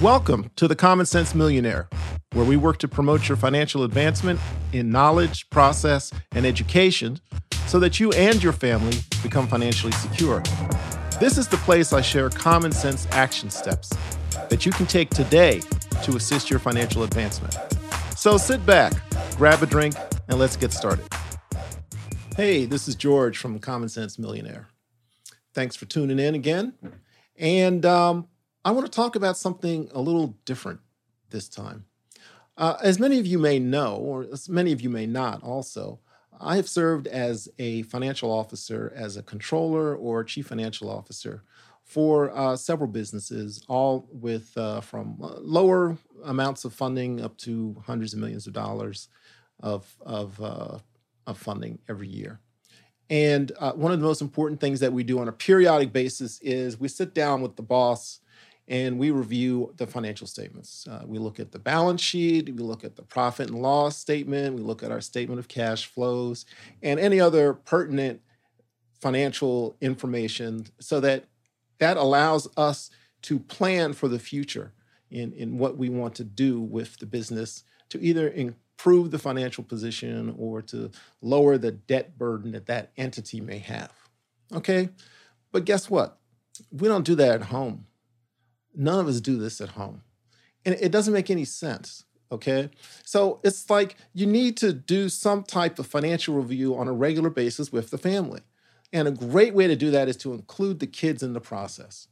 Welcome to the Common Sense Millionaire, where we work to promote your financial advancement in knowledge, process, and education so that you and your family become financially secure. This is the place I share common sense action steps that you can take today to assist your financial advancement. So sit back, grab a drink, and let's get started. Hey, this is George from Common Sense Millionaire. Thanks for tuning in again. And um, I want to talk about something a little different this time. Uh, as many of you may know, or as many of you may not also, I have served as a financial officer, as a controller or chief financial officer for uh, several businesses, all with uh, from uh, lower amounts of funding up to hundreds of millions of dollars of, of, uh, of funding every year. And uh, one of the most important things that we do on a periodic basis is we sit down with the boss and we review the financial statements. Uh, we look at the balance sheet, we look at the profit and loss statement, we look at our statement of cash flows, and any other pertinent financial information so that that allows us to plan for the future in, in what we want to do with the business to either improve the financial position or to lower the debt burden that that entity may have. Okay? But guess what? We don't do that at home None of us do this at home. And it doesn't make any sense. Okay. So it's like you need to do some type of financial review on a regular basis with the family. And a great way to do that is to include the kids in the process.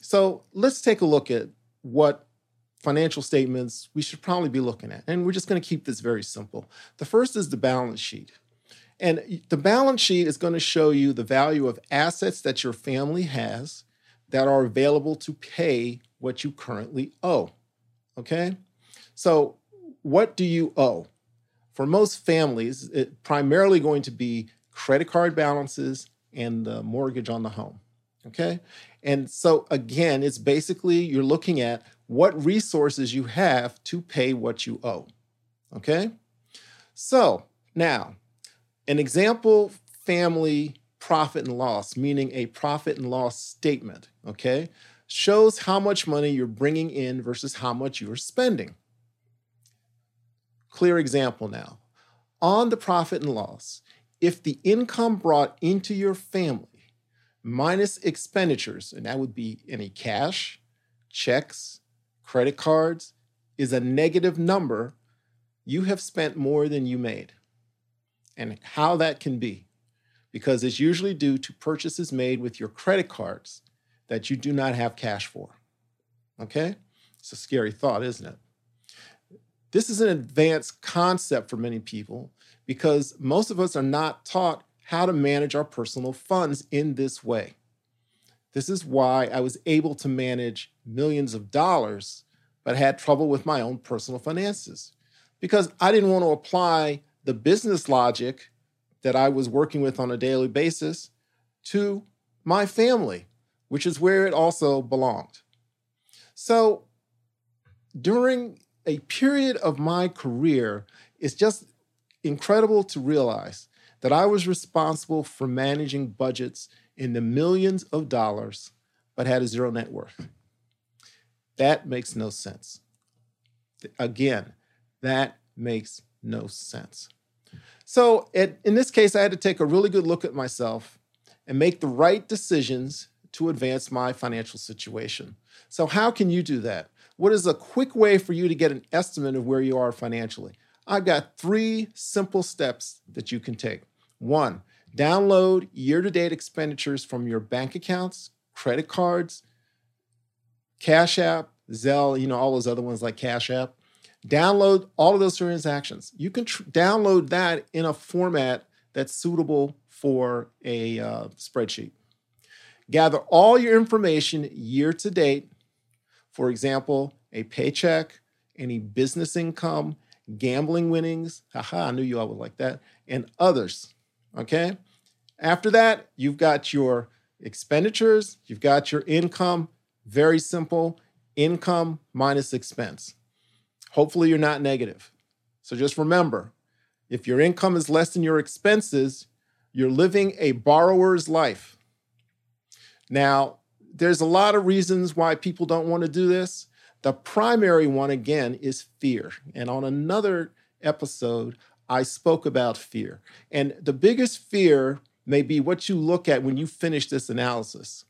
So let's take a look at what financial statements we should probably be looking at. And we're just going to keep this very simple. The first is the balance sheet. And the balance sheet is going to show you the value of assets that your family has that are available to pay what you currently owe. Okay? So, what do you owe? For most families, it's primarily going to be credit card balances and the mortgage on the home. Okay? And so, again, it's basically you're looking at what resources you have to pay what you owe. Okay? So, now, an example family profit and loss, meaning a profit and loss statement, okay, shows how much money you're bringing in versus how much you're spending. Clear example now. On the profit and loss, if the income brought into your family minus expenditures, and that would be any cash, checks, credit cards, is a negative number, you have spent more than you made. And how that can be because it's usually due to purchases made with your credit cards that you do not have cash for. Okay? It's a scary thought, isn't it? This is an advanced concept for many people because most of us are not taught how to manage our personal funds in this way. This is why I was able to manage millions of dollars, but had trouble with my own personal finances because I didn't want to apply the business logic that I was working with on a daily basis to my family, which is where it also belonged. So during a period of my career, it's just incredible to realize that I was responsible for managing budgets in the millions of dollars, but had a zero net worth. That makes no sense. Again, that makes no sense. So it, in this case, I had to take a really good look at myself and make the right decisions to advance my financial situation. So, how can you do that? What is a quick way for you to get an estimate of where you are financially? I've got three simple steps that you can take. One, download year to date expenditures from your bank accounts, credit cards, Cash App, Zelle, you know, all those other ones like Cash App. Download all of those transactions. You can tr- download that in a format that's suitable for a uh, spreadsheet. Gather all your information year to date. For example, a paycheck, any business income, gambling winnings. Haha, I knew you all would like that, and others. Okay. After that, you've got your expenditures, you've got your income. Very simple income minus expense. Hopefully, you're not negative. So just remember if your income is less than your expenses, you're living a borrower's life. Now, there's a lot of reasons why people don't want to do this, The primary one, again, is fear. And on another episode, I spoke about fear. And the biggest fear may be what you look at when you finish this analysis,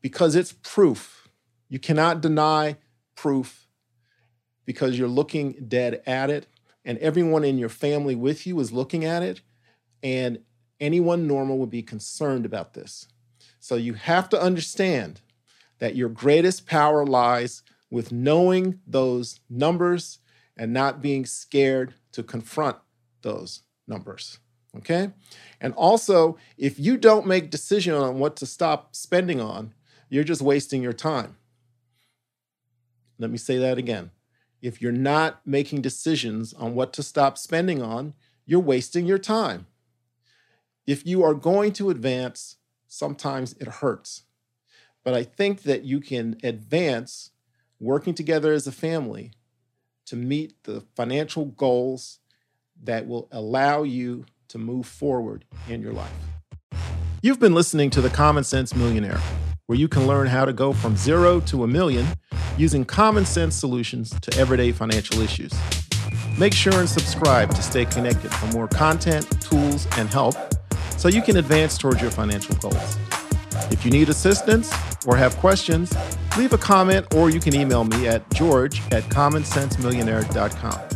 because it's proof. You cannot deny proof because you're looking dead at it, and everyone in your family with you is looking at it, and anyone normal would be concerned about this. So you have to understand that your greatest power lies with knowing those numbers and not being scared to confront those numbers. Okay? And also, if you don't make decision on what to stop spending on, you're just wasting your time. Let me say that again. If you're not making decisions on what to stop spending on, you're wasting your time. If you are going to advance, sometimes it hurts. But I think that you can advance working together as a family to meet the financial goals that will allow you to move forward in your life. You've been listening to The Common Sense Millionaire, where you can learn how to go from zero to a million using common sense solutions to everyday financial issues. Make sure and subscribe to stay connected for more content, tools, and help so you can advance towards your financial goals. If you need assistance or have questions, leave a comment or you can email me at george at commonsensemillionaire.com.